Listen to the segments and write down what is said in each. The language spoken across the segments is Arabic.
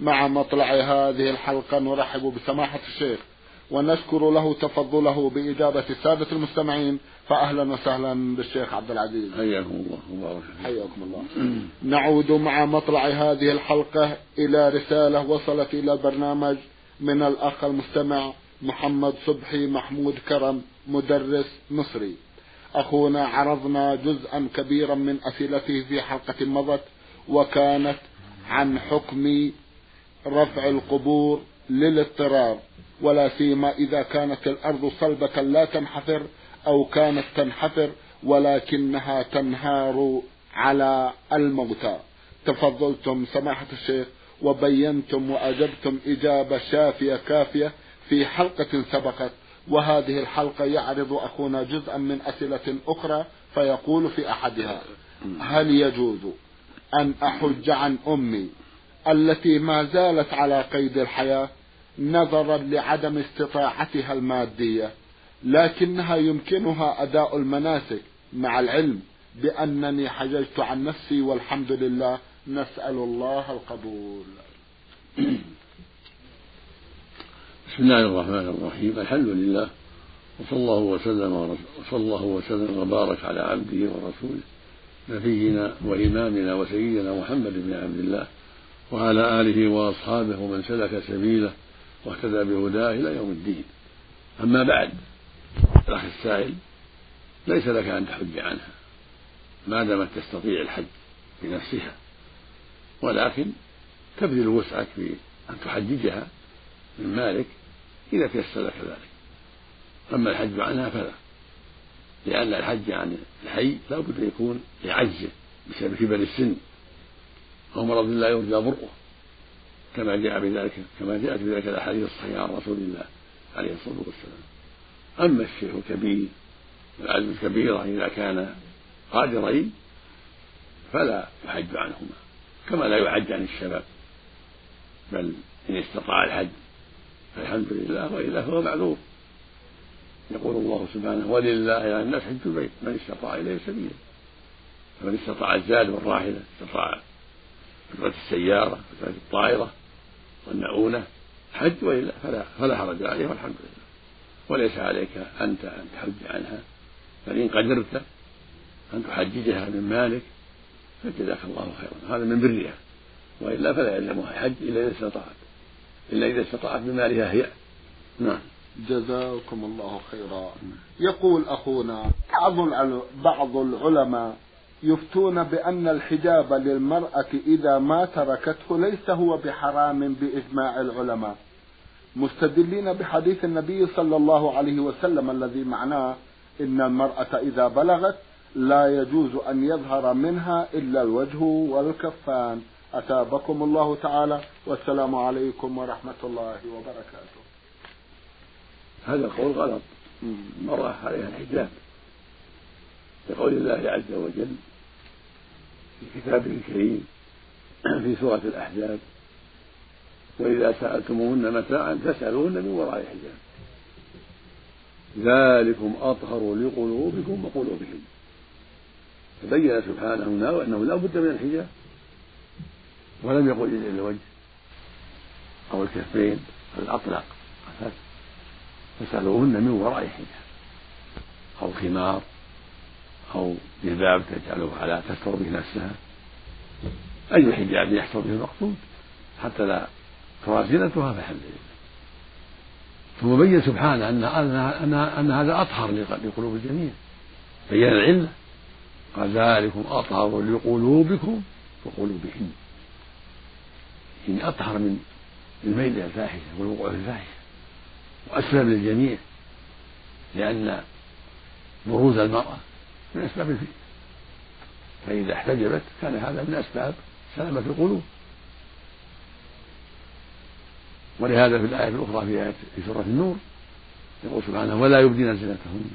مع مطلع هذه الحلقة نرحب بسماحة الشيخ ونشكر له تفضله بإجابة السادة المستمعين فأهلا وسهلا بالشيخ عبد العزيز. حياكم الله وبارك حياكم الله. نعود مع مطلع هذه الحلقة إلى رسالة وصلت إلى البرنامج من الأخ المستمع محمد صبحي محمود كرم مدرس مصري. أخونا عرضنا جزءا كبيرا من أسئلته في حلقة مضت وكانت عن حكم رفع القبور للاضطرار ولا سيما إذا كانت الأرض صلبة لا تنحفر أو كانت تنحفر ولكنها تنهار على الموتى تفضلتم سماحة الشيخ وبينتم وأجبتم إجابة شافية كافية في حلقة سبقت وهذه الحلقة يعرض أخونا جزءا من أسئلة أخرى فيقول في أحدها هل يجوز أن أحج عن أمي التي ما زالت على قيد الحياة نظرا لعدم استطاعتها المادية لكنها يمكنها أداء المناسك مع العلم بأنني حججت عن نفسي والحمد لله نسأل الله القبول. بسم الله الرحمن الرحيم. الحمد لله وصلى الله وسلم وصلى الله وسلم وبارك على عبده ورسوله نبينا وإمامنا وسيدنا محمد بن عبد الله. وعلى آله وأصحابه ومن سلك سبيله واهتدى بهداه إلى يوم الدين. أما بعد الأخ السائل ليس لك أن تحج عنها ما دامت تستطيع الحج بنفسها ولكن تبذل وسعك في أن تحججها من مالك إذا تيسر لك ذلك. أما الحج عنها فلا لأن الحج عن الحي لا بد يكون لعجزه بسبب كبر السن. أو مرض لا يرجى برؤه كما جاء بذلك كما جاءت بذلك الأحاديث الصحيحة عن رسول الله عليه الصلاة والسلام. أما الشيخ الكبير والعجز الكبيرة إذا كان قادرين فلا يحج عنهما كما لا يحج عن الشباب. بل إن استطاع الحج فالحمد لله وإلا فهو معذور. يقول الله سبحانه ولله على الناس حج البيت من استطاع إليه سبيلا. فمن استطاع الزاد والراحلة استطاع فكرة السيارة فكرة الطائرة والمؤونة حج وإلا فلا فلا حرج عليه والحمد لله. وليس عليك أنت أن تحج عنها. بل إن قدرت أن تحججها من مالك فجزاك الله خيرا. هذا من برها وإلا فلا يلزمها حج إلا إذا استطاعت. إلا إذا استطاعت بمالها هي. نعم. جزاكم الله خيرا. يقول أخونا بعض بعض العلماء يفتون بأن الحجاب للمرأة إذا ما تركته ليس هو بحرام بإجماع العلماء. مستدلين بحديث النبي صلى الله عليه وسلم الذي معناه إن المرأة إذا بلغت لا يجوز أن يظهر منها إلا الوجه والكفان. أتابكم الله تعالى. والسلام عليكم ورحمة الله وبركاته. هذا القول غلط. المرأة عليها الحجاب. لقول الله عز وجل في كتابه الكريم في سورة الأحزاب. وإذا سألتموهن متاعا فاسألوهن من وراء حجاب. ذلكم أطهر لقلوبكم وقلوبهم. فبين سبحانه هنا أنه لا بد من الحجاب. ولم يقل إلا الوجه أو الكفين الأطلق. فاسألوهن من وراء حجاب. أو خمار. أو جلباب تجعله على تستر به نفسها. أي حجاب يحصل به المقصود؟ حتى لا ترى زينتها لله ثم بين سبحانه أن أن أن هذا أطهر لقلوب الجميع. بين العلة. قال ذلكم أطهر لقلوبكم وقلوبهم إن أطهر من الميل إلى الفاحشة والوقوع في الفاحشة. وأسلم للجميع. لأن بروز المرأة من أسباب الفتنة فإذا احتجبت كان هذا من أسباب سلامة القلوب. ولهذا في الآية الأخرى في آية في سورة النور يقول سبحانه ولا يبدين زينتهن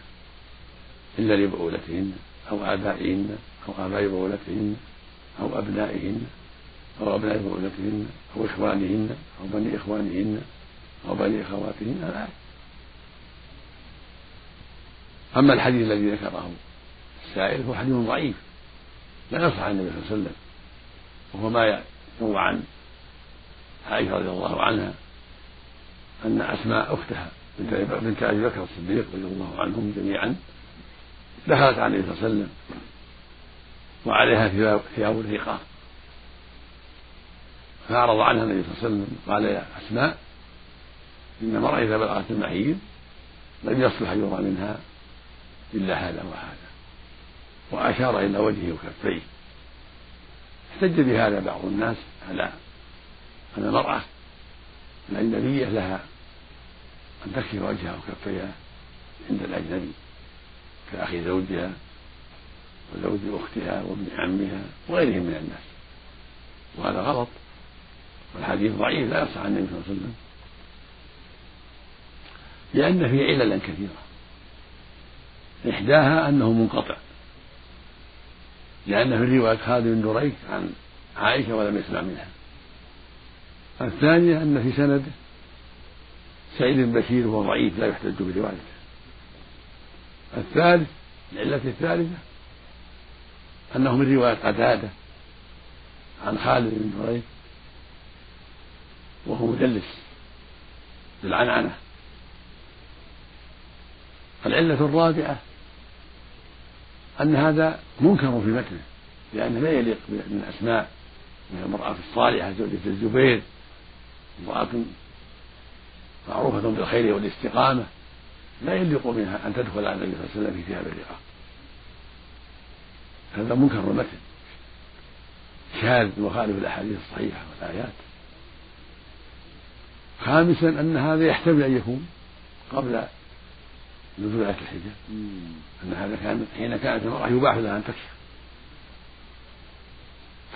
إلا لبعولتهن أو آبائهن أو آباء بعولتهن أو أبنائهن أو أبناء بعولتهن أو إخوانهن أو بني إخوانهن أو بني أخواتهن. الآية أما الحديث الذي ذكره السائل هو حديث ضعيف. لا يصح النبي صلى الله عليه وسلم. وهو ما يروى عن عائشة رضي الله عنها أن أسماء أختها بنت أبي بكر الصديق رضي الله عنهم جميعا دخلت على النبي صلى الله عليه وسلم وعليها ثياب الرقاق. فأعرض عنها النبي صلى الله عليه وسلم قال يا أسماء إن المرأة إذا بلغت المحيض لم يصلح يرى منها إلا هذا وهذا. وأشار إلى وجهه وكفيه. احتج بهذا بعض الناس على أن المرأة الأجنبية لها أن تكشف وجهها وكفيها عند الأجنبي كأخي زوجها وزوج أختها وابن عمها وغيرهم من الناس. وهذا غلط والحديث ضعيف لا يصح عن النبي صلى الله عليه وسلم. لأن فيه عللا كثيرة إحداها أنه منقطع. لأن في رواية خالد بن دريك عن عائشة ولم يسمع منها. الثانية أن في سنده سعيد بن بشير وهو ضعيف لا يحتج بروايته. الثالث العلة الثالثة أنه من رواية قتادة عن خالد بن دريك وهو مدلس بالعنعنة. العلة الرابعة أن هذا منكر في متنه لأنه لا يليق من أسماء من المرأة الصالحة زوجة الزبير امرأة معروفة بالخير والاستقامة لا يليق منها أن تدخل على النبي صلى الله عليه وسلم في ثياب الرقاق هذا منكر المتن. شاذ يخالف الأحاديث الصحيحة والآيات. خامسا أن هذا يحتمل أن يكون قبل نزول آية الحجاب أن هذا كان حين كانت المرأة يباح لها أن تكشف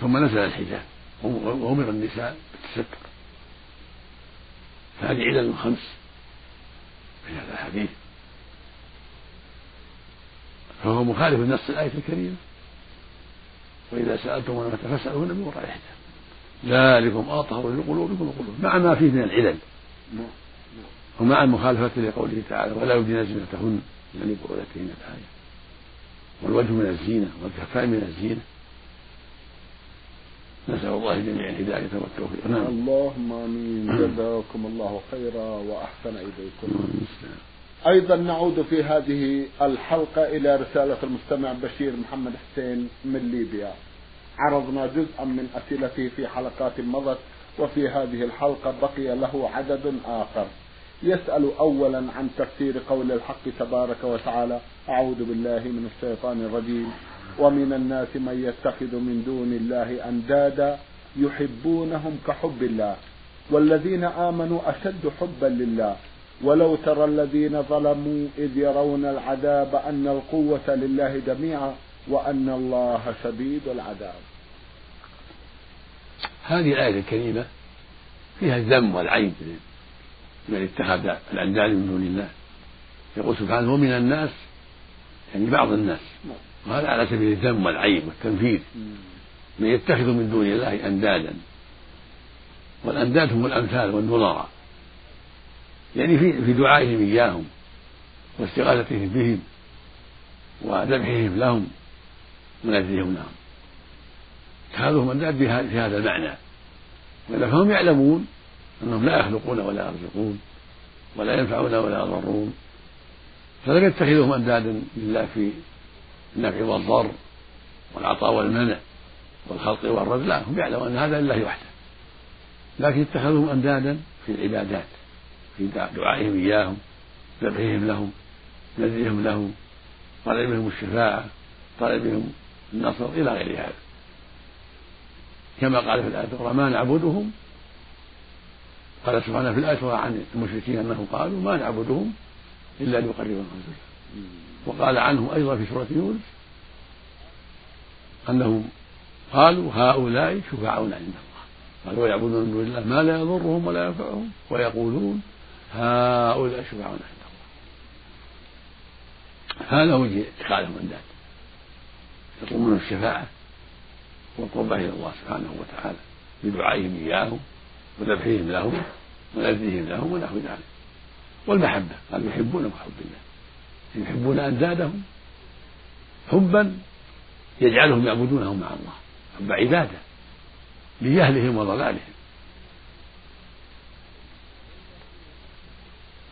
ثم نزل الحجاب وأمر النساء بالتستر فهذه علل خمس في هذا الحديث. فهو مخالف لنص الآية الكريمة. وإذا سألتم فاسألوهن من وراء حجاب ذلكم أطهر لقلوبكم وقلوبكم. مع ما فيه من العلل. ومع المخالفة لقوله تعالى ولا يبدين زينتهن يعني بقولتهن الآية. والوجه من الزينة والكفان من الزينة. نسأل الله جميعا الهداية والتوفيق. نعم. اللهم آمين. جزاكم الله خيرا وأحسن إليكم. أيضا نعود في هذه الحلقة إلى رسالة المستمع بشير محمد حسين من ليبيا. عرضنا جزءا من أسئلته في حلقات مضت وفي هذه الحلقة بقي له عدد آخر. يسأل أولا عن تفسير قول الحق تبارك وتعالى أعوذ بالله من الشيطان الرجيم ومن الناس من يتخذ من دون الله أندادا يحبونهم كحب الله والذين آمنوا أشد حبا لله. ولو ترى الذين ظلموا إذ يرون العذاب أن القوة لله جميعا وأن الله شديد العذاب. هذه الآية الكريمة فيها الذم والعيب. من اتخذ الأنداد من دون الله. يقول سبحانه ومن الناس يعني بعض الناس. وهذا على سبيل الذم والعيب والتنفيذ. من يتخذ من دون الله أندادا. والأنداد هم الأمثال والنظراء يعني في في دعائهم إياهم واستغاثتهم بهم وذبحهم لهم ونذرهم لهم. اتخاذهم أنداد في هذا المعنى. فهم يعلمون أنهم لا يخلقون ولا يرزقون ولا ينفعون ولا يضرون. فلم يتخذهم أندادا لله في النفع والضر والعطاء والمنع والخلق والرد لا هم يعلمون أن هذا لله وحده. لكن اتخذوهم أندادا في العبادات في دعائهم إياهم ذبحهم لهم نذرهم لهم طلبهم الشفاعة طلبهم النصر إلى غير هذا. كما قال في الآية الأخرى ما نعبدهم قال سبحانه في الآية عن المشركين أنهم قالوا ما نعبدهم إلا ليقربونا زلفى وقال عنهم أيضا في سورة يونس أنهم قالوا هؤلاء شفعاؤنا عند الله. قال ويعبدون من دون الله ما لا يضرهم ولا ينفعهم ويقولون هؤلاء شفعاؤنا عند الله. هذا وجه اتخاذهم انداد يطلبون الشفاعه والقربة إلى الله سبحانه وتعالى بدعائهم إياهم وذبحهم لهم ونذرهم لهم ونحو ذلك. والمحبة قال يحبونهم حب الله. يحبون أندادهم حبا يجعلهم يعبدونهم مع الله. حب عبادة لجهلهم وضلالهم.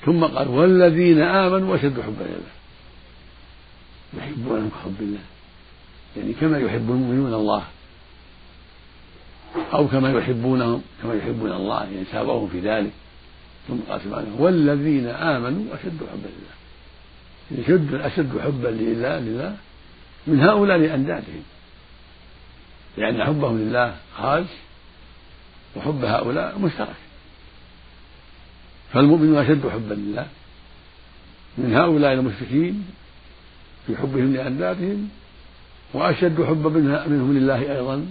ثم قال والذين آمنوا أشد حبا لله. يحبونهم كحب الله. يعني كما يحب المؤمنون الله. أو كما يحبونهم كما يحبون الله يعني سابقهم في ذلك. ثم قال سبحانه والذين آمنوا أشد حبا لله. يشد أشد حبا لله لله من هؤلاء لأندادهم. لأن حبهم لله خالص وحب هؤلاء مشترك. فالمؤمنون أشد حبا لله. من هؤلاء المشركين في حبهم لأندادهم وأشد حبا منهم لله أيضا.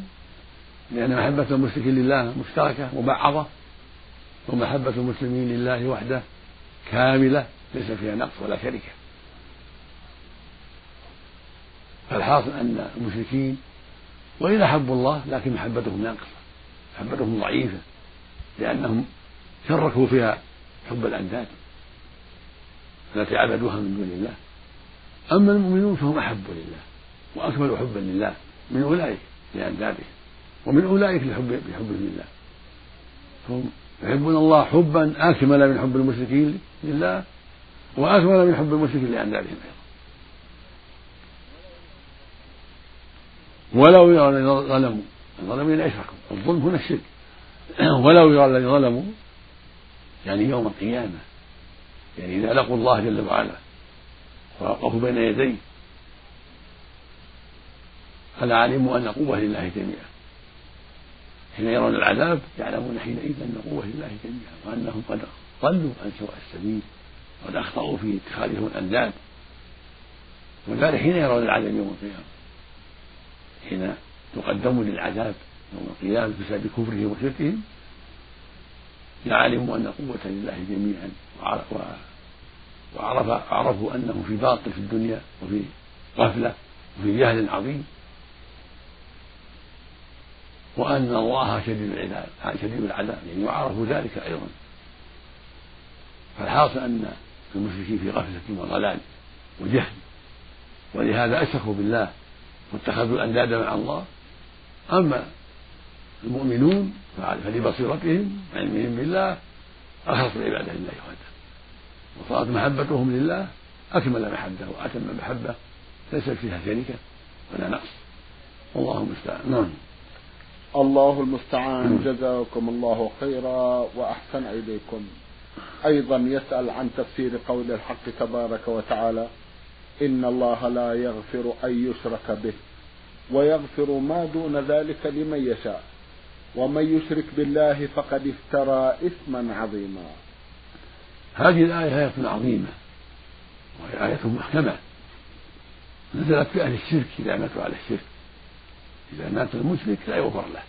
لأن محبة المشركين لله مشتركة مبعضة. ومحبة المسلمين لله وحده كاملة ليس فيها نقص ولا شركة. فالحاصل أن المشركين وإن أحبوا الله لكن محبتهم ناقصة محبتهم ضعيفة لأنهم شركوا فيها حب الأنداد التي عبدوها من دون الله. أما المؤمنون فهم أحب لله وأكمل حبا لله من أولئك لأندادهم. ومن أولئك لحب بحبهم لله هم يحبون الله حبا أكمل من حب المشركين لله وأكمل من حب المشركين لأندادهم أيضا. ولو يرى الذين ظلموا الظلم يعني أشركوا الظلم هنا الشرك. ولو يرى الذين ظلموا يعني يوم القيامة يعني إذا لقوا الله جل وعلا ووقفوا بين يديه فلعلموا أن قوة لله جميعا. حين يرون العذاب يعلمون حينئذ أن قوة لله جميعا وأنهم قد ضلوا عن سواء السبيل وقد أخطأوا في اتخاذهم الأنداد. وذلك حين يرون العذاب يوم القيامة. حين تقدموا للعذاب يوم القيامة بسبب كفرهم وشركهم لعلموا أن قوة لله جميعا وعرف عرفوا أنهم في باطل في الدنيا وفي غفلة وفي جهل عظيم. وأن الله شديد العذاب شديد العذاب يعني وعرفوا ذلك أيضا. فالحاصل أن المشركين في غفلة وضلال وجهل. ولهذا أشركوا بالله واتخذوا الأنداد مع الله. أما المؤمنون فلبصيرتهم وعلمهم بالله أخلصوا العبادة لله وحده. وصارت محبتهم لله أكمل محبة وأتم محبة ليس فيها شركة ولا نقص. والله المستعان. نعم. الله المستعان جزاكم الله خيرا وأحسن إليكم. أيضا يسأل عن تفسير قول الحق تبارك وتعالى إن الله لا يغفر أن يشرك به ويغفر ما دون ذلك لمن يشاء ومن يشرك بالله فقد افترى إثما عظيما. هذه الآية آية عظيمة وهي آية محكمة. نزلت في أهل الشرك ماتوا على الشرك. إذا مات المشرك لا يغفر له.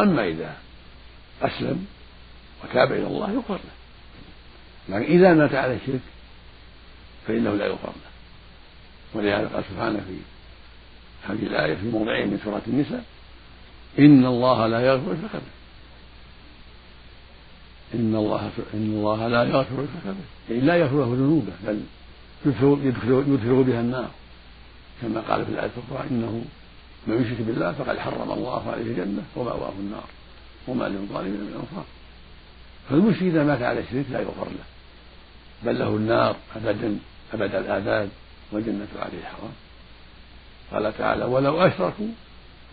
أما إذا أسلم وتاب إلى الله يغفر له. لكن إذا مات على الشرك فإنه لا يغفر له. ولهذا قال سبحانه في هذه الآية في موضعين من سورة النساء إن الله لا يغفر به إن الله إن الله لا يغفر به يعني لا يغفر له ذنوبه بل يدخل يدخل بها النار. كما قال في الآية الأخرى إنه من يشرك بالله فقد حرم الله عليه الجنة ومأواه النار وما للظالمين من أنصار. فالمشرك إذا مات على الشرك لا يغفر له. بل له النار أبدا أبد الآباد والجنة عليه حرام. قال تعالى ولو أشركوا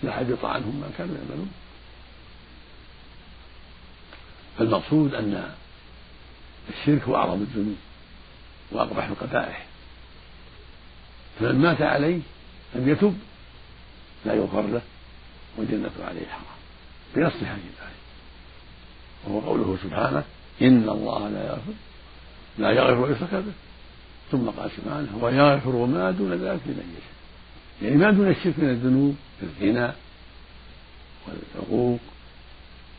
لحبط عنهم ما كانوا يعملون. فالمقصود أن الشرك هو أعظم الذنوب وأقبح القبائح. فمن مات عليه لم يتب لا يغفر له والجنة عليه حرام. بنص هذه الآية. وهو قوله سبحانه إن الله لا يغفر لا يغفر ويشرك به ثم قال سبحانه ويغفر ما دون ذلك لمن يشاء. يعني ما دون الشرك من الذنوب كالزنا والعقوق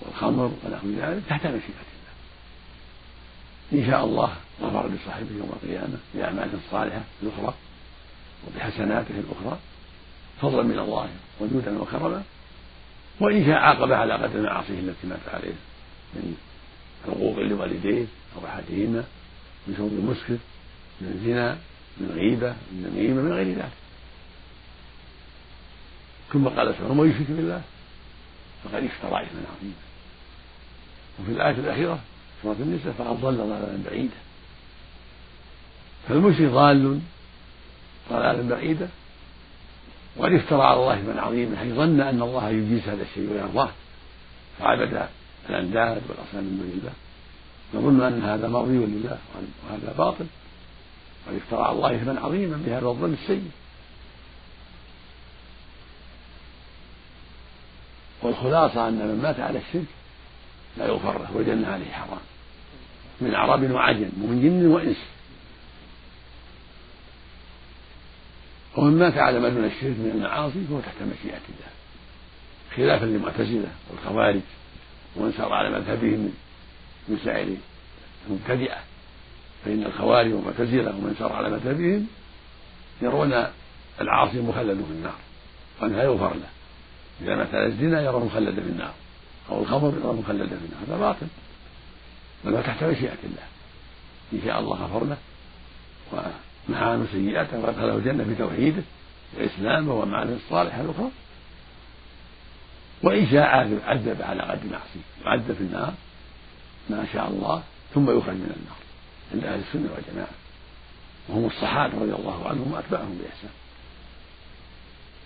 والخمر ونحو ذلك تحت مشيئة الله. إن شاء الله غفر لصاحبه يوم القيامة بأعماله الصالحة الأخرى وبحسناته الأخرى. فضلا من الله وجودا وكرما وإن شاء عاقب على قدر معاصيه التي مات عليه من حقوق لوالديه أو أحدهما من شرب المسكر من زنا من غيبة من نميمة من غير ذلك. ثم قال سبحانه ومن يشرك بالله فقد افترى إثما عظيما. وفي الآية الأخيرة سورة النساء فقد ضل ضلالا بعيدا. فالمشرك ضال ضلالا بعيدا وقد افترى على الله اثما عظيما حيث ظن أن الله يجيز هذا الشيء ويرضاه. فعبد الأنداد والأصنام من دون الله يظن أن هذا مرضي لله وهذا باطل. وقد افترى على الله اثما عظيما بهذا الظن السيء. والخلاصة أن من مات على الشرك لا يغفر له والجنة عليه حرام. من عرب وعجم ومن جن وإنس. ومن مات على ما دون الشرك من المعاصي فهو تحت مشيئة الله. خلافا للمعتزلة والخوارج ومن سار على مذهبهم من سائر المبتدئة. فإن الخوارج والمعتزلة ومن سار على مذهبهم يرون العاصي مخلد في النار وأنها يغفر له. إذا مات على الزنا يرى مخلدا في النار أو الخمر يرى مخلدا في النار. هذا باطل. بل هو تحت مشيئة الله. إن شاء الله غفر له. محى عنه سيئاته وادخله الجنة بتوحيده واسلامه ومعانيه الصالحه الأخرى. وإن شاء عذب على قدر معصية يعذب في النار. ما شاء الله ثم يخرج من النار عند أهل السنة والجماعة. وهم الصحابة رضي الله عنهم واتباعهم بإحسان.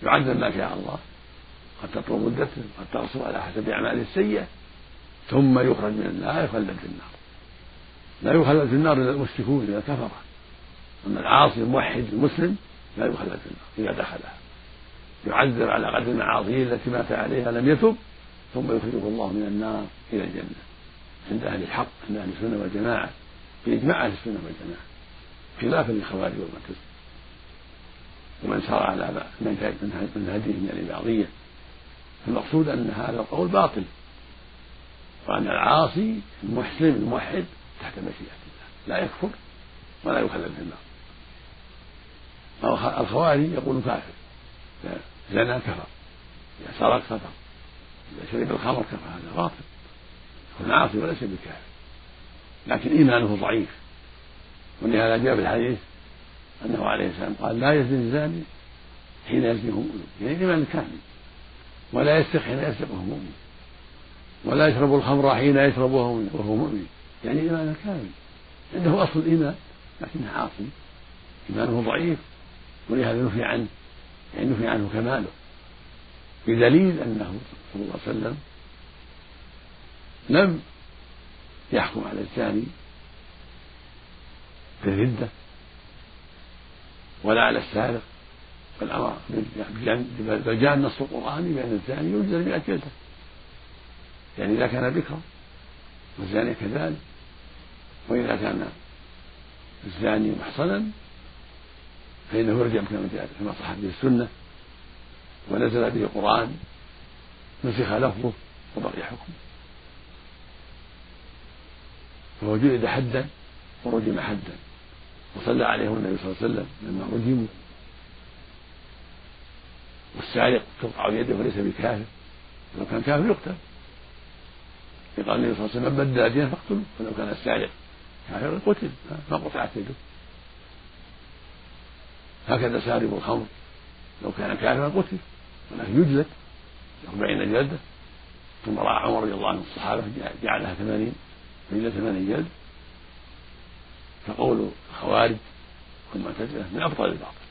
يعذب ما شاء الله. قد تطول مدته قد تقصر على حسب اعماله السيئة. ثم يخرج من النار يخلد في النار. لا يخلد في النار إلا المشركون اذا كفر أما العاصي الموحد المسلم لا يخلد في النار إذا دخلها. يعذب على قدر المعاصي التي مات عليها لم يتب ثم يخرجه الله من النار إلى الجنة. عند أهل الحق عند أهل السنة والجماعة بإجماع أهل السنة والجماعة خلافا للخوارج والمعتزلة ومن سار على من هديه من الإباضية. المقصود أن هذا القول باطل. وأن العاصي المحسن الموحد تحت مشيئة الله. لا يكفر ولا يخلد في النار الخوارج يقول كافر إذا زنى كفر. إذا سرق كفر. إذا شرب الخمر كفر. هذا باطل. يكون عاصي وليس بكافر لكن إيمانه ضعيف. ولهذا جاء في الحديث أنه عليه السلام قال لا يزني الزاني حين يزني هو مؤمن يعني الإيمان الكامل ولا يسرق حين يسرق وهو مؤمن ولا يشرب الخمر حين يشربه وهو مؤمن. يعني الإيمان الكامل عنده أصل الإيمان. لكنه عاصي. إيمانه ضعيف. ولهذا نفي عنه يعني نفي عنه كماله بدليل أنه صلى الله عليه وسلم لم يحكم على الزاني بالردة ولا على السارق بل أمر بل جاء النص القرآني بأن الزاني يجزى بمئة جلدة يعني إذا كان بكرا والزاني كذلك وإذا كان الزاني محصنا فإنه يرجم كما جاء كما صح به السنة ونزل به القرآن نسخ لفظه وبقي حكمه فهو جلد حدا ورجم حدا وصلى عليهم النبي صلى الله عليه وسلم لما رجموا. والسارق تقطع يده وليس بكافر لو كان كافر يقتل. قال النبي صلى الله عليه وسلم من بدل دينه فاقتلوه فلو كان السارق كافر قتل ما قطعت يده. هكذا سارب الخمر. لو كان كافرا قتل. ولكن يجلد أربعين جلدة. ثم رأى عمر رضي الله عنه الصحابة جعلها ثمانين فإلى ثمانين جلد. فقول الخوارج والمعتزلة من أبطل الباطل.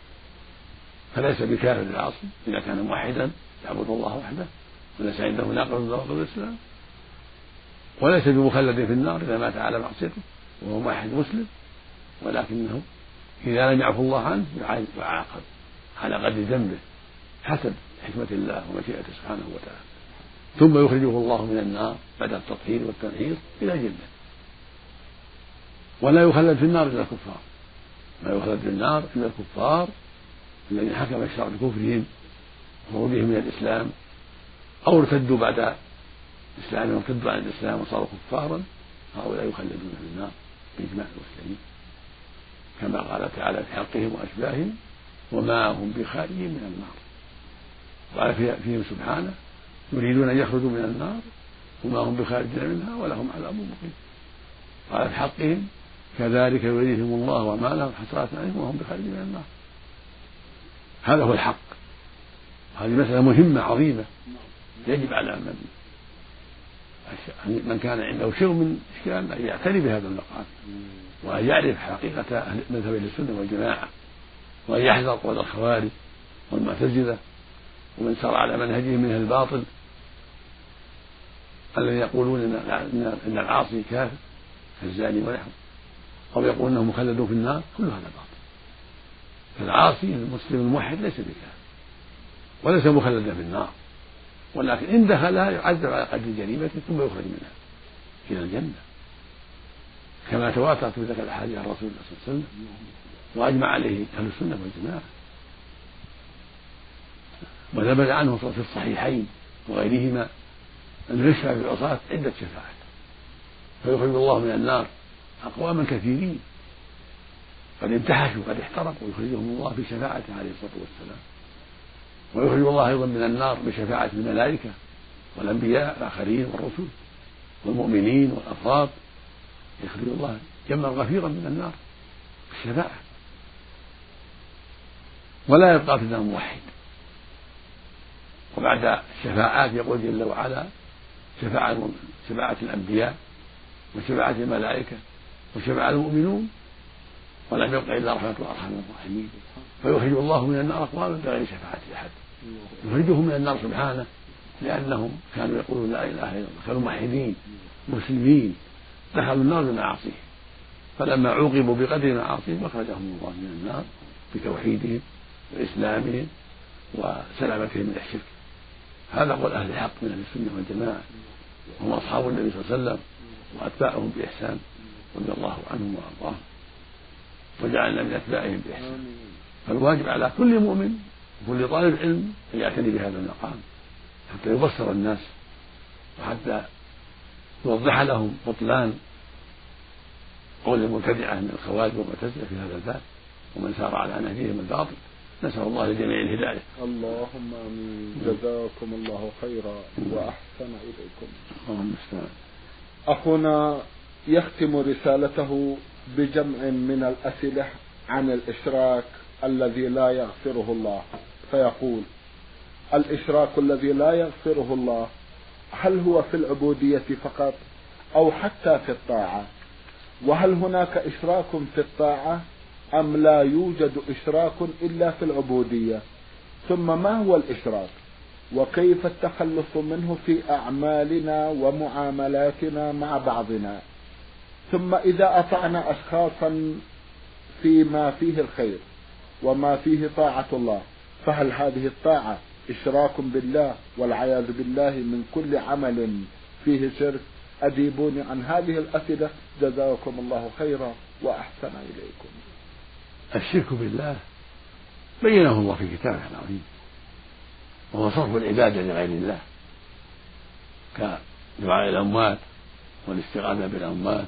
فليس بكافر العاصي إذا كان موحدا يعبد الله وحده وليس عنده ناقض من الإسلام وليس بمخلد في النار إذا مات على معصيته وهو موحد مسلم ولكنه إذا لم يعفو الله عنه يعاقب على قدر ذنبه حسب حكمة الله ومشيئته سبحانه وتعالى. ثم يخرجه الله من النار بعد التطهير والتنحير إلى الجنة ولا يخلد في النار إلا الكفار. لا يخلد في النار إلا الكفار الذين حكم الشرع بكفرهم وخروجهم من الإسلام أو ارتدوا بعد إسلامهم ارتدوا عن الإسلام وصاروا كفارا هؤلاء يخلدون في النار بإجماع المسلمين. كما قال تعالى في حقهم وأشباههم وما هم بخارجين من النار. قال فيهم سبحانه يريدون أن يخرجوا من النار وما هم بخارجين منها ولهم عذاب مقيم. قال في حقهم كذلك يريهم الله وما حسرات عليهم وهم بخارجين من النار. هذا هو الحق. هذه مسألة مهمة عظيمة يجب على من من كان عنده شيء من إشكال أن يعتني بهذا المقام وأن يعرف حقيقة مذهب أهل السنة والجماعة وأن يحذر قول الخوارج والمعتزلة ومن سار على منهجهم من الباطل الذين يقولون إن العاصي كافر كالزاني ونحوه أو يقولون انه مخلد في النار كل هذا باطل. فالعاصي المسلم الموحد ليس بكافر وليس مخلدا في النار ولكن إن دخلها يعذب على قدر جريمته ثم يخرج منها إلى الجنة. كما تواترت بذلك الأحاديث عن رسول الله صلى الله عليه وسلم وأجمع عليه أهل السنة والجماعة. وثبت عنه في الصحيحين وغيرهما أنه يشفع في العصاة عدة شفاعات. فيخرج الله من النار أقواما كثيرين. قد انتحشوا قد احترقوا يخرجهم الله بشفاعته عليه الصلاة والسلام. ويخرج الله أيضا من النار بشفاعة الملائكة والأنبياء الآخرين والرسل والمؤمنين والأفراد. يخرج الله جما غفيرا من النار. بالشفاعة ولا يبقى في النار موحد وبعد الشفاعات يقول جل وعلا شفاعة شفاعة الأنبياء وشفاعة الملائكة وشفاعة المؤمنون. ولم يبق إلا رحمة أرحم الراحمين. فيخرج الله من النار أقواما بغير شفاعة أحد. يخرجهم من النار سبحانه لأنهم كانوا يقولون لا إله إلا الله كانوا موحدين مسلمين. دخلوا النار بمعاصيهم فلما عوقبوا بقدر معاصيهم أخرجهم الله من النار بتوحيدهم وإسلامهم وسلامتهم من الشرك. هذا قول أهل الحق من أهل السنة والجماعة. هم أصحاب النبي صلى الله عليه وسلم وأتباعهم بإحسان رضي الله عنهم وأرضاهم. وجعلنا من أتباعهم بإحسان. فالواجب على كل مؤمن وكل طالب علم أن يعتني بهذا المقام حتى يبصر الناس وحتى يوضح لهم بطلان قول المبتدعة من الخوارج والمعتزلة في هذا الباب ومن سار على نهجهم الباطل. نسأل الله للجميع الهداية. اللهم آمين. جزاكم الله خيرا وأحسن إليكم. اللهم أخونا يختم رسالته بجمع من الأسئلة عن الإشراك الذي لا يغفره الله. فيقول الإشراك الذي لا يغفره الله هل هو في العبودية فقط أو حتى في الطاعة؟ وهل هناك إشراك في الطاعة أم لا يوجد إشراك إلا في العبودية؟ ثم ما هو الإشراك؟ وكيف التخلص منه في أعمالنا ومعاملاتنا مع بعضنا؟ ثم إذا أطعنا أشخاصا فيما فيه الخير وما فيه طاعة الله فهل هذه الطاعة إشراك بالله والعياذ بالله من كل عمل فيه شرك. أجيبوني عن هذه الأسئلة جزاكم الله خيرا وأحسن إليكم. الشرك بالله بينه الله في كتابه العظيم. وهو صرف العبادة لغير الله. كدعاء الأموات والاستغاثة بالأموات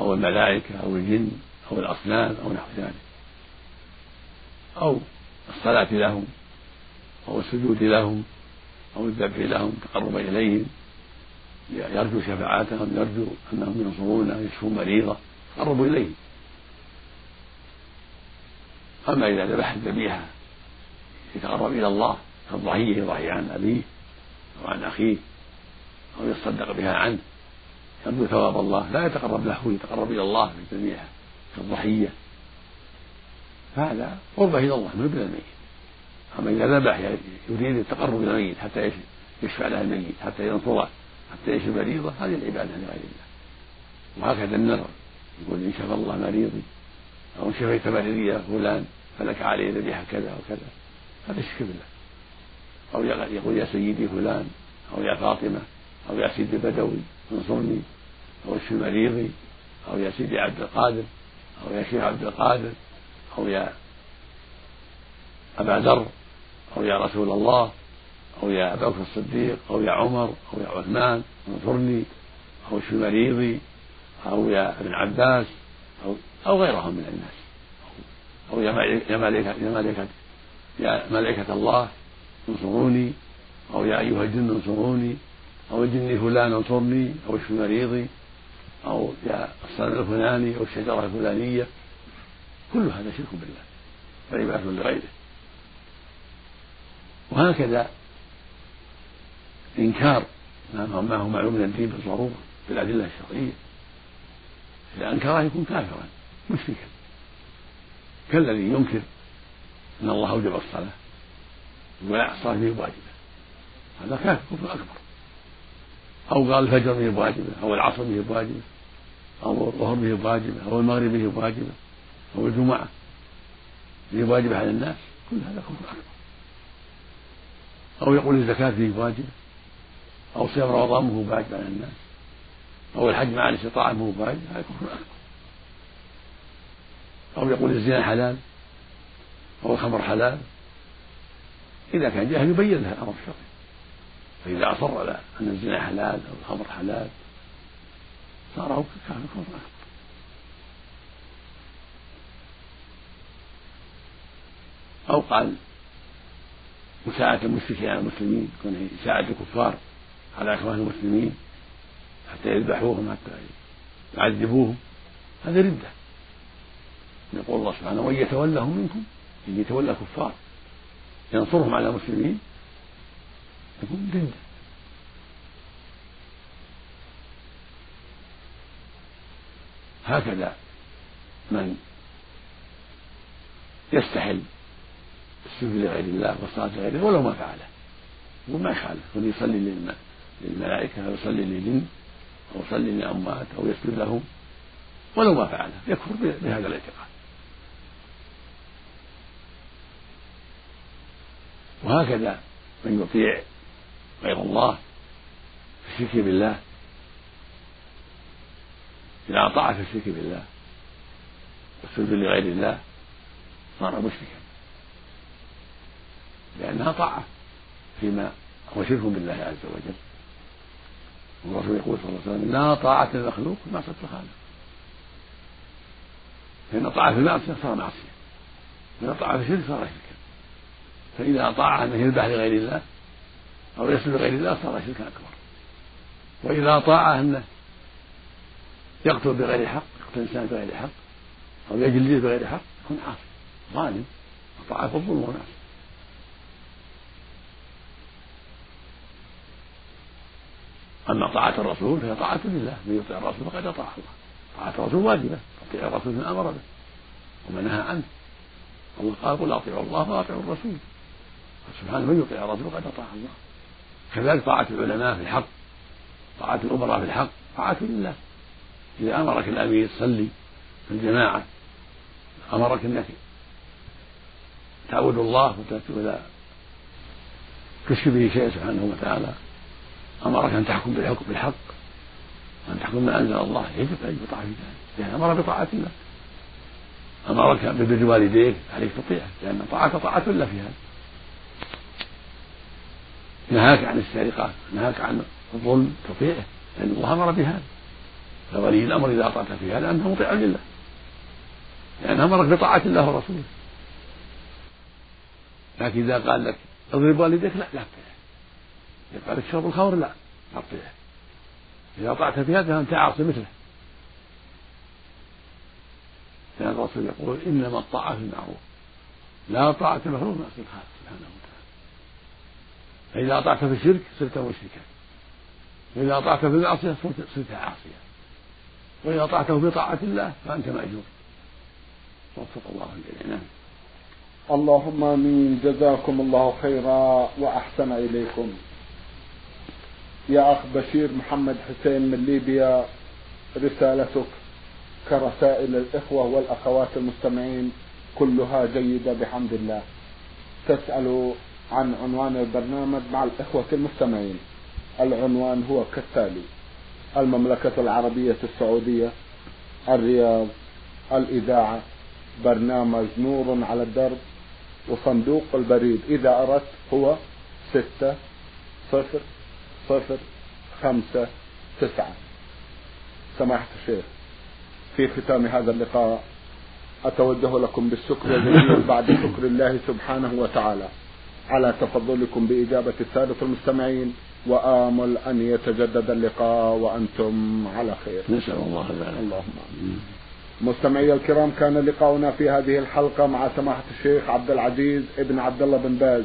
أو الملائكة أو الجن أو الأصنام أو نحو ذلك. أو الصلاة لهم. أو السجود لهم أو الذبح لهم تقرب إليهم. يرجو شفاعتهم يرجو أنهم ينصرونه يشفون مريضة تقرب إليهم. أما إذا ذبح الذبيحة يتقرب إلى الله كالضحية يضحي عن أبيه أو عن أخيه أو يتصدق بها عنه. يرجو ثواب الله لا يتقرب له يتقرب إلى الله بالذبيحة كالضحية فهذا قربة إلى الله من الميت. أما إذا ذبح يريد التقرب إلى الميت حتى يشفع له الميت حتى ينصره حتى يشفي مريضه هذه العبادة لغير الله. وهكذا النذر يقول إن شفى الله مريضي أو شفيت مريضي فلان فلك علي ذبيحة كذا وكذا. هذا شرك بالله. أو يقول يا سيدي فلان أو يا فاطمة أو يا سيدي بدوي انصرني. أو اشف مريضي أو يا سيدي عبد القادر أو يا شيخ عبد القادر أو يا أبا ذر. أو يا رسول الله أو يا أبا بكر الصديق أو يا عمر أو يا عثمان انصرني أو اشف مريضي أو يا ابن عباس أو أو غيرهم من الناس. أو يا ملائكة يا ملائكة يا ملائكة الله انصروني. أو يا أيها الجن انصروني. أو الجن فلان انصرني. أو اشف مريضي. أو يا الصنم الفلاني أو الشجرة الفلانية. كل هذا شرك بالله. وعبادة لغيره وهكذا إنكار ما هو معلوم من الدين بالضرورة بالأدلة الشرعية. إذا أنكره يكون كافرا مشركا. كالذي ينكر أن الله أوجب الصلاة ولا الصلاة به واجبة هذا كافر كفر أكبر. أو قال الفجر به بواجبة أو العصر به بواجبة أو الظهر به بواجبة أو المغرب به بواجبة أو الجمعة به بواجبة على الناس. كل هذا كفر أكبر. أو يقول الزكاة به بواجبة أو صيام رمضان به واجب على الناس أو الحج مع الاستطاعة به واجب هذا كفر أكبر أو يقول الزنا حلال أو الخمر حلال. إذا كان جاهل يبين له الأمر الشرعي. فإذا أصر على أن الزنا حلال أو الخمر حلال صار كافر كفر أكبر أو قال مساعدة المشركين على المسلمين كون يساعد الكفار على إخوان المسلمين حتى يذبحوهم حتى يعذبوهم. هذا ردة. يقول الله سبحانه وإن يتولهم منكم إن يتولى الكفار ينصرهم على المسلمين. يكون ردة. هكذا من يستحل السجود لغير الله والصلاة لغيره ولو ما فعله. وما يخالف. يصلي يصلي للملائكة أو يصلي للجن أو يصلي للأموات أو يسجد لهم ولو ما فعله. يكفر بهذا الاعتقاد. وهكذا من يطيع غير الله في الشرك بالله إذا أطاع في الشرك بالله والسجود لغير الله صار مشركا. لأنها طاعة فيما هو شرك بالله عز وجل. والرسول يقول صلى الله عليه وسلم لا طاعة للمخلوق في معصية الخالق. فإن طاعة في المعصية صار معصية وإن طاعة في الشرك صار شركا. فإذا أطاع أنه يذبح لغير الله أو يسجد لغير الله صار شركا أكبر. وإذا أطاع أنه يقتل بغير حق يقتل الإنسان بغير حق أو يجلد بغير حق يكون عاصي ظالم. أطاع في الظلم والمعصية أما طاعة الرسول فهي طاعة لله من يطيع الرسول فقد أطاع الله. طاعة الرسول واجبة تطيع الرسول فيما أمر به. وما نهى عنه. الله قال قل أطيعوا الله وأطيعوا الرسول. سبحانه من يطيع الرسول فقد أطاع الله. كذلك طاعة العلماء في الحق طاعة الأمراء في الحق طاعة لله. إذا أمرك الأمير صلي في الجماعة أمرك أنك تعبد الله ولا تشرك به شيئا سبحانه وتعالى. أمرك أن تحكم بالحكم بالحق وأن تحكم ما أنزل الله. يجب أن يطاع في ذلك لأن أمر بطاعة الله. أمرك ببر والديك عليك تطيعه لأن طاعة طاعة له في هذا نهاك عن السرقة نهاك عن الظلم تطيعه. لأن الله أمر بهذا. فولي الأمر إذا أطعت في هذا أنت مطيع لله. لأن أمرك بطاعة الله ورسوله. لكن إذا قال لك اضرب والديك لا لا تطيعه قال لك شرب الخمر؟ لا. تطيعه إذا أطعت في هذا فأنت عاصي مثله. لأن الرسول يقول إنما الطاعة في المعروف. لا طاعة المخلوق معصية الخالق سبحانه وتعالى. فإذا أطعت في الشرك صرت مشركا. وإذا أطعت في المعصية صرت عاصيا. وإذا أطعته في طاعة الله فأنت مأجور. وفق الله الجميع. نعم. اللهم آمين. جزاكم الله خيرا وأحسن إليكم. يا أخ بشير محمد حسين من ليبيا رسالتك كرسائل الإخوة والأخوات المستمعين كلها جيدة بحمد الله. تسأل عن عنوان البرنامج مع الإخوة المستمعين. العنوان هو كالتالي المملكة العربية السعودية الرياض الإذاعة برنامج نور على الدرب وصندوق البريد إذا أردت هو ستة صفر صفر خمسة تسعة. سماحة الشيخ في ختام هذا اللقاء أتوجه لكم بالشكر الجزيل بعد شكر الله سبحانه وتعالى على تفضلكم بإجابة السادة المستمعين وآمل أن يتجدد اللقاء وأنتم على خير. نسأل الله ذلك اللهم آمين. مستمعي الكرام كان لقاؤنا في هذه الحلقة مع سماحة الشيخ عبد العزيز ابن عبد الله بن باز.